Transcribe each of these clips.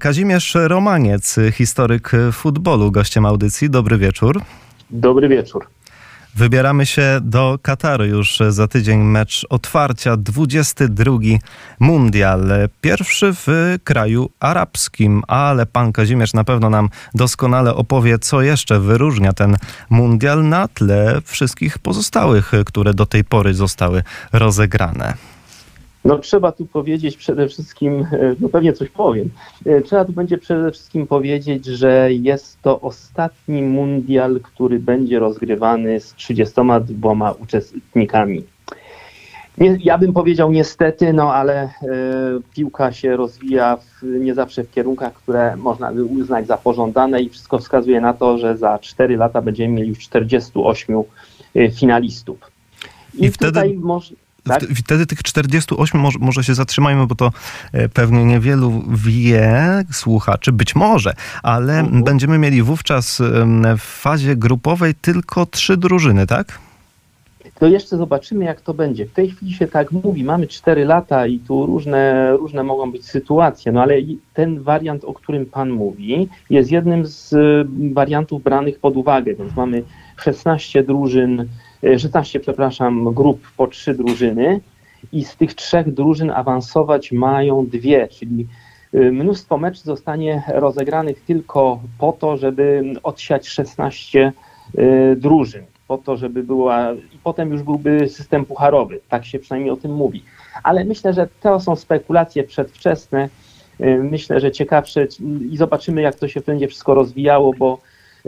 Kazimierz Romaniec, historyk futbolu, gościem audycji. Dobry wieczór. Dobry wieczór. Wybieramy się do Kataru już za tydzień mecz otwarcia 22 Mundial. Pierwszy w kraju arabskim, ale pan Kazimierz na pewno nam doskonale opowie, co jeszcze wyróżnia ten Mundial na tle wszystkich pozostałych, które do tej pory zostały rozegrane. No trzeba tu powiedzieć przede wszystkim, e, no pewnie coś powiem, e, trzeba tu będzie przede wszystkim powiedzieć, że jest to ostatni mundial, który będzie rozgrywany z 32 uczestnikami. Nie, ja bym powiedział niestety, no ale e, piłka się rozwija w, nie zawsze w kierunkach, które można by uznać za pożądane i wszystko wskazuje na to, że za 4 lata będziemy mieli już 48 e, finalistów. I, I wtedy... może tak? Wtedy tych 48 może, może się zatrzymajmy, bo to e, pewnie niewielu wie, słuchaczy, być może, ale uh-huh. będziemy mieli wówczas w fazie grupowej tylko trzy drużyny, tak? To jeszcze zobaczymy, jak to będzie. W tej chwili się tak mówi, mamy 4 lata i tu różne, różne mogą być sytuacje, no ale ten wariant, o którym Pan mówi, jest jednym z wariantów branych pod uwagę, więc mamy 16 drużyn 16, e, przepraszam, grup po trzy drużyny i z tych trzech drużyn awansować mają dwie, czyli e, mnóstwo meczów zostanie rozegranych tylko po to, żeby odsiać 16 e, drużyn, po to, żeby była i potem już byłby system pucharowy, tak się przynajmniej o tym mówi. Ale myślę, że to są spekulacje przedwczesne. Myślę, że ciekawsze i zobaczymy, jak to się będzie wszystko rozwijało, bo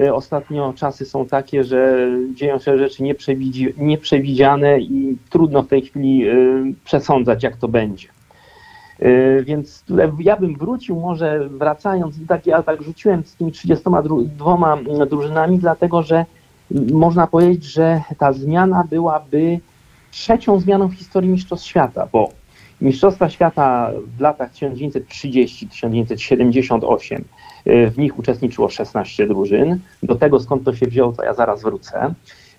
ostatnio czasy są takie, że dzieją się rzeczy nieprzewidziane i trudno w tej chwili e, przesądzać, jak to będzie. E, więc ja bym wrócił, może wracając, tak, ja tak rzuciłem z tymi 32 drużynami, dlatego że można powiedzieć, że ta zmiana byłaby trzecią zmianą w historii Mistrzostw Świata, bo Mistrzostwa Świata w latach 1930-1978 w nich uczestniczyło 16 drużyn. Do tego skąd to się wzięło, to ja zaraz wrócę.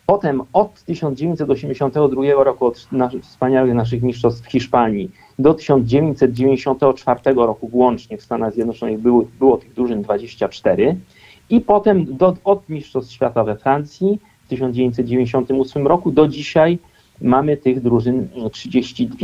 Potem od 1982 roku, od wspaniałych naszych mistrzostw w Hiszpanii, do 1994 roku włącznie w Stanach Zjednoczonych było, było tych drużyn 24 i potem do, od Mistrzostw Świata we Francji w 1998 roku do dzisiaj mamy tych drużyn 32.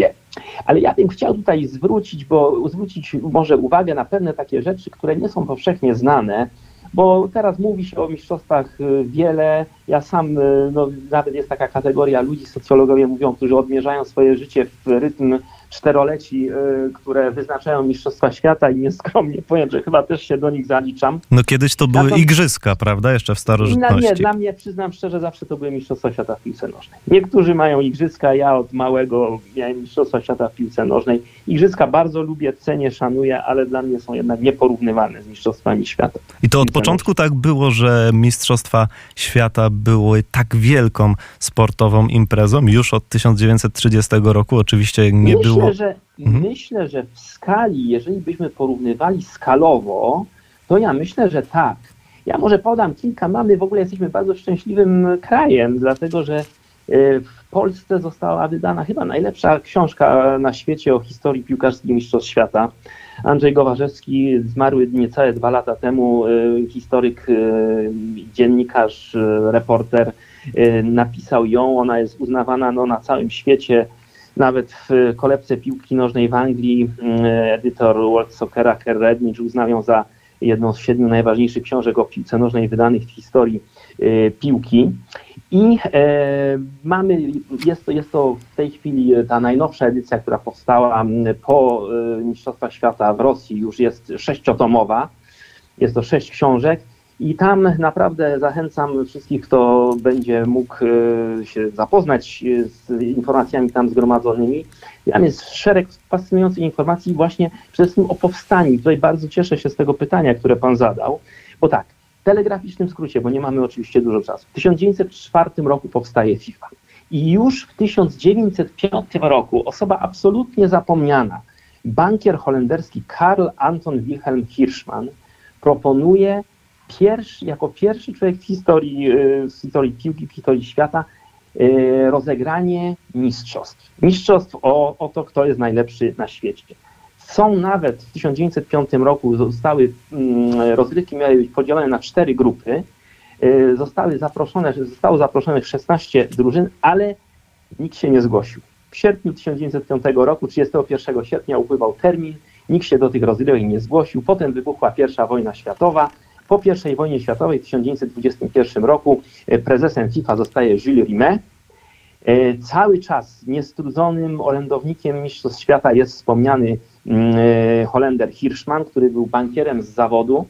Ale ja bym chciał tutaj zwrócić, bo zwrócić może uwagę na pewne takie rzeczy, które nie są powszechnie znane, bo teraz mówi się o mistrzostwach y, wiele. Ja sam, y, no, nawet jest taka kategoria ludzi, socjologowie mówią, którzy odmierzają swoje życie w rytm czteroleci, y, które wyznaczają Mistrzostwa Świata i nieskromnie powiem, że chyba też się do nich zaliczam. No kiedyś to były to... igrzyska, prawda? Jeszcze w starożytności. nie, dla mnie, przyznam szczerze, zawsze to były Mistrzostwa Świata w piłce nożnej. Niektórzy mają igrzyska, ja od małego miałem Mistrzostwa Świata w piłce nożnej. Igrzyska bardzo lubię, cenię, szanuję, ale dla mnie są jednak nieporównywalne z Mistrzostwami Świata. I to od początku tak było, że Mistrzostwa Świata były tak wielką sportową imprezą, już od 1930 roku oczywiście nie Myślę, było Myślę, że, mhm. myślę, że w skali, jeżeli byśmy porównywali skalowo, to ja myślę, że tak. Ja może podam kilka. Mamy w ogóle jesteśmy bardzo szczęśliwym krajem, dlatego że e, w Polsce została wydana chyba najlepsza książka na świecie o historii piłkarskiej Mistrzostw Świata. Andrzej Gowarzewski, zmarły niecałe dwa lata temu, e, historyk, e, dziennikarz, reporter, napisał ją. Ona jest uznawana no, na całym świecie nawet w kolebce piłki nożnej w Anglii mm, edytor World Soccera Kerr Rednich uznał ją za jedną z siedmiu najważniejszych książek o piłce nożnej wydanych w historii y, piłki. I e, mamy, jest to, jest to w tej chwili ta najnowsza edycja, która powstała po e, Mistrzostwach Świata w Rosji, już jest sześciotomowa. Jest to sześć książek i tam naprawdę zachęcam wszystkich, kto będzie mógł e, się zapoznać z informacjami tam zgromadzonymi. Tam jest szereg fascynujących informacji właśnie przede wszystkim o powstaniu. Tutaj bardzo cieszę się z tego pytania, które Pan zadał, bo tak, w telegraficznym skrócie, bo nie mamy oczywiście dużo czasu. W 1904 roku powstaje FIFA. I już w 1905 roku osoba absolutnie zapomniana, bankier holenderski Karl Anton Wilhelm Hirschman proponuje pierwszy, jako pierwszy człowiek w historii, y, w historii piłki, w historii świata y, rozegranie mistrzostw. Mistrzostw o, o to, kto jest najlepszy na świecie. Są nawet w 1905 roku zostały, mm, rozgrywki miały być podzielone na cztery grupy. Y, zostały zaproszone, zostało zaproszonych 16 drużyn, ale nikt się nie zgłosił. W sierpniu 1905 roku, 31 sierpnia upływał termin, nikt się do tych rozgrywek nie zgłosił. Potem wybuchła pierwsza wojna światowa. Po I wojnie światowej w 1921 roku y, prezesem FIFA zostaje Jules Rimet. Y, cały czas niestrudzonym orędownikiem Mistrzostw Świata jest wspomniany mm, Holender Hirschman, który był bankierem z zawodu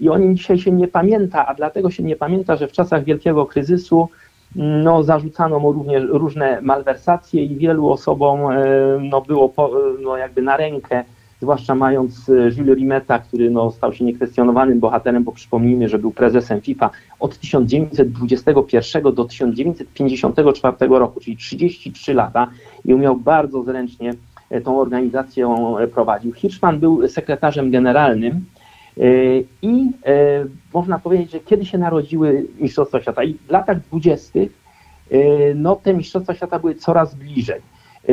i o nim dzisiaj się nie pamięta, a dlatego się nie pamięta, że w czasach wielkiego kryzysu no, zarzucano mu również różne malwersacje i wielu osobom e, no, było po, no, jakby na rękę, zwłaszcza mając e, Jules Rimeta, który no, stał się niekwestionowanym bohaterem, bo przypomnijmy, że był prezesem FIFA od 1921 do 1954 roku, czyli 33 lata i umiał bardzo zręcznie e, tą organizację prowadził. Hirschman był sekretarzem generalnym E, I e, można powiedzieć, że kiedy się narodziły Mistrzostwa Świata i w latach dwudziestych e, no, te Mistrzostwa Świata były coraz bliżej.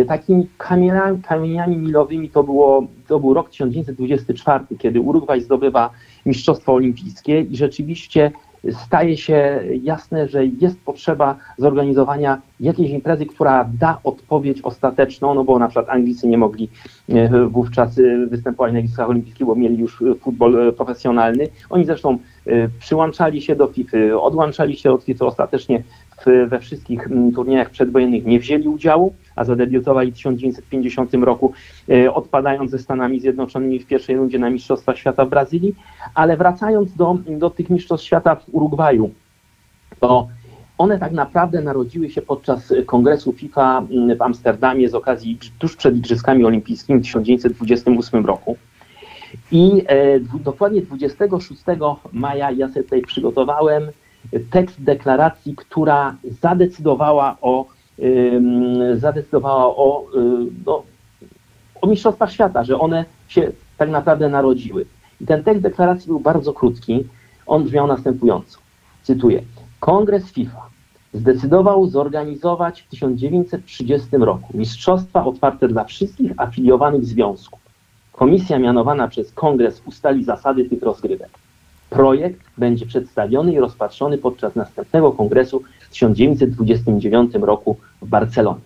Takimi kamieniami, kamieniami milowymi to, było, to był rok 1924, kiedy Urugwaj zdobywa Mistrzostwo Olimpijskie i rzeczywiście staje się jasne, że jest potrzeba zorganizowania jakiejś imprezy, która da odpowiedź ostateczną, no bo na przykład Anglicy nie mogli e, wówczas e, występować na Igrzyskach Olimpijskich, bo mieli już futbol profesjonalny. Oni zresztą przyłączali się do FIFA, odłączali się od FIFA ostatecznie we wszystkich turniejach przedwojennych nie wzięli udziału, a zadebiutowali w 1950 roku, odpadając ze Stanami Zjednoczonymi w pierwszej rundzie na Mistrzostwach Świata w Brazylii. Ale wracając do, do tych Mistrzostw Świata w Urugwaju, to one tak naprawdę narodziły się podczas kongresu FIFA w Amsterdamie z okazji tuż przed Igrzyskami Olimpijskimi w 1928 roku. I e, dokładnie 26 maja ja sobie tutaj przygotowałem tekst deklaracji, która zadecydowała o, zadecydowała o, y, no, o Mistrzostwach Świata, że one się tak naprawdę narodziły. I ten tekst deklaracji był bardzo krótki. On brzmiał następująco. Cytuję. Kongres FIFA zdecydował zorganizować w 1930 roku mistrzostwa otwarte dla wszystkich afiliowanych związków. Komisja mianowana przez Kongres ustali zasady tych rozgrywek. Projekt będzie przedstawiony i rozpatrzony podczas następnego kongresu w 1929 roku w Barcelonie.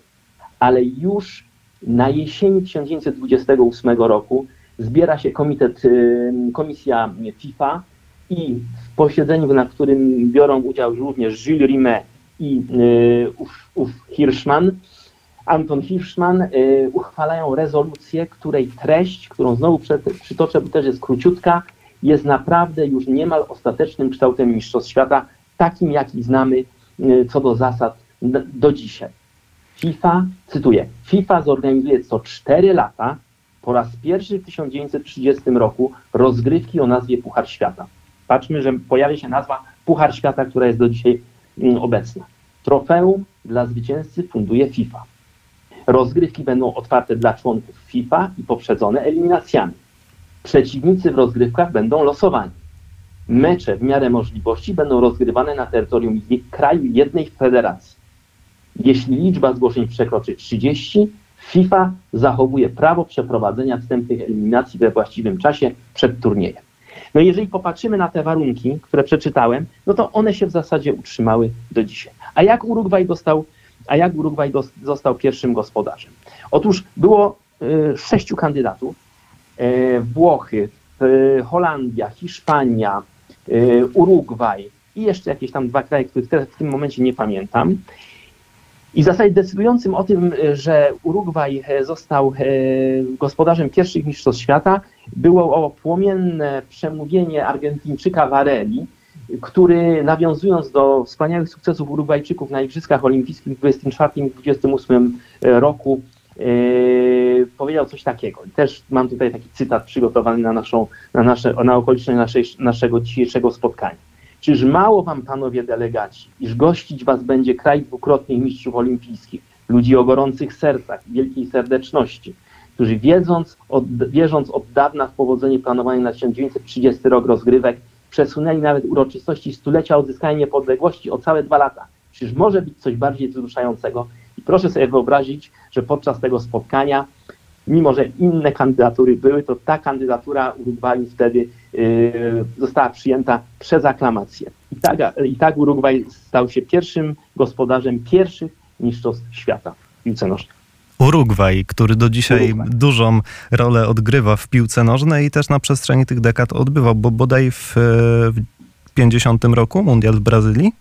Ale już na jesieni 1928 roku zbiera się komitet, y, komisja FIFA i w posiedzeniu, na którym biorą udział również Jules Rimet i y, ów Hirschman, Anton Hirschman, y, uchwalają rezolucję, której treść, którą znowu przytoczę, bo też jest króciutka, jest naprawdę już niemal ostatecznym kształtem Mistrzostw Świata, takim jaki znamy co do zasad do dzisiaj. FIFA, cytuję, FIFA zorganizuje co 4 lata po raz pierwszy w 1930 roku rozgrywki o nazwie Puchar Świata. Patrzmy, że pojawia się nazwa Puchar Świata, która jest do dzisiaj mm, obecna. Trofeum dla zwycięzcy funduje FIFA. Rozgrywki będą otwarte dla członków FIFA i poprzedzone eliminacjami. Przeciwnicy w rozgrywkach będą losowani. Mecze w miarę możliwości będą rozgrywane na terytorium kraju jednej federacji. Jeśli liczba zgłoszeń przekroczy 30, FIFA zachowuje prawo przeprowadzenia wstępnych eliminacji we właściwym czasie przed turniejem. No jeżeli popatrzymy na te warunki, które przeczytałem, no to one się w zasadzie utrzymały do dzisiaj. A jak Urugwaj dostał, a jak Urugwaj został pierwszym gospodarzem? Otóż było y, sześciu kandydatów. Y, Włochy, y, Holandia, Hiszpania, y, Urugwaj i jeszcze jakieś tam dwa kraje, których teraz w tym momencie nie pamiętam. I w zasadzie decydującym o tym, że Urugwaj e, został e, gospodarzem pierwszych mistrzostw świata, było płomienne przemówienie Argentyńczyka Varelli, który nawiązując do wspaniałych sukcesów Urugwajczyków na Igrzyskach Olimpijskich w 24 i 28 roku Yy, powiedział coś takiego. Też mam tutaj taki cytat przygotowany na, naszą, na, nasze, na okoliczność naszej, naszego dzisiejszego spotkania. Czyż mało wam, panowie delegaci, iż gościć was będzie kraj dwukrotnych mistrzów olimpijskich, ludzi o gorących sercach, wielkiej serdeczności, którzy wiedząc od, wierząc od dawna w powodzenie planowanej na 1930 rok rozgrywek, przesunęli nawet uroczystości stulecia odzyskania niepodległości o całe dwa lata. Czyż może być coś bardziej wzruszającego? I proszę sobie wyobrazić, że podczas tego spotkania mimo że inne kandydatury były, to ta kandydatura Urugwaju wtedy y, została przyjęta przez aklamację. I tak, I tak Urugwaj stał się pierwszym gospodarzem pierwszych mistrzostw świata w piłce nożnej. Urugwaj, który do dzisiaj Urugwaj. dużą rolę odgrywa w piłce nożnej i też na przestrzeni tych dekad odbywał, bo bodaj w, w 50 roku mundial w Brazylii.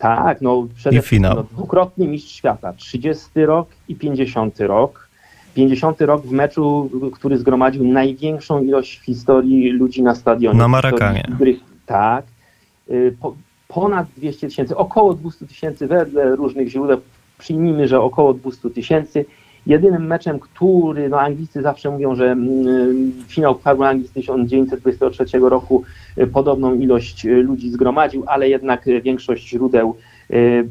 Tak, no przede I finał. no, dwukrotny mistrz świata, 30 rok i 50 rok. 50 rok w meczu, który zgromadził największą ilość w historii ludzi na stadionie. Na Marakanie. których- Tak. Y, Po, ponad 200 tysięcy, około 200 tysięcy wedle różnych źródeł. Przyjmijmy, że około 200 tysięcy. Jedynym meczem, który, no Anglicy zawsze mówią, że mm, finał Pucharu Anglii z 1923 roku y, podobną ilość y, ludzi zgromadził, ale jednak y, większość źródeł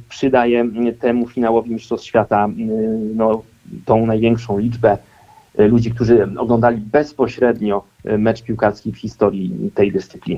przydaje temu finałowi Mistrzostw Świata no, tą największą liczbę ludzi, którzy oglądali bezpośrednio mecz piłkarski w historii tej dyscypliny.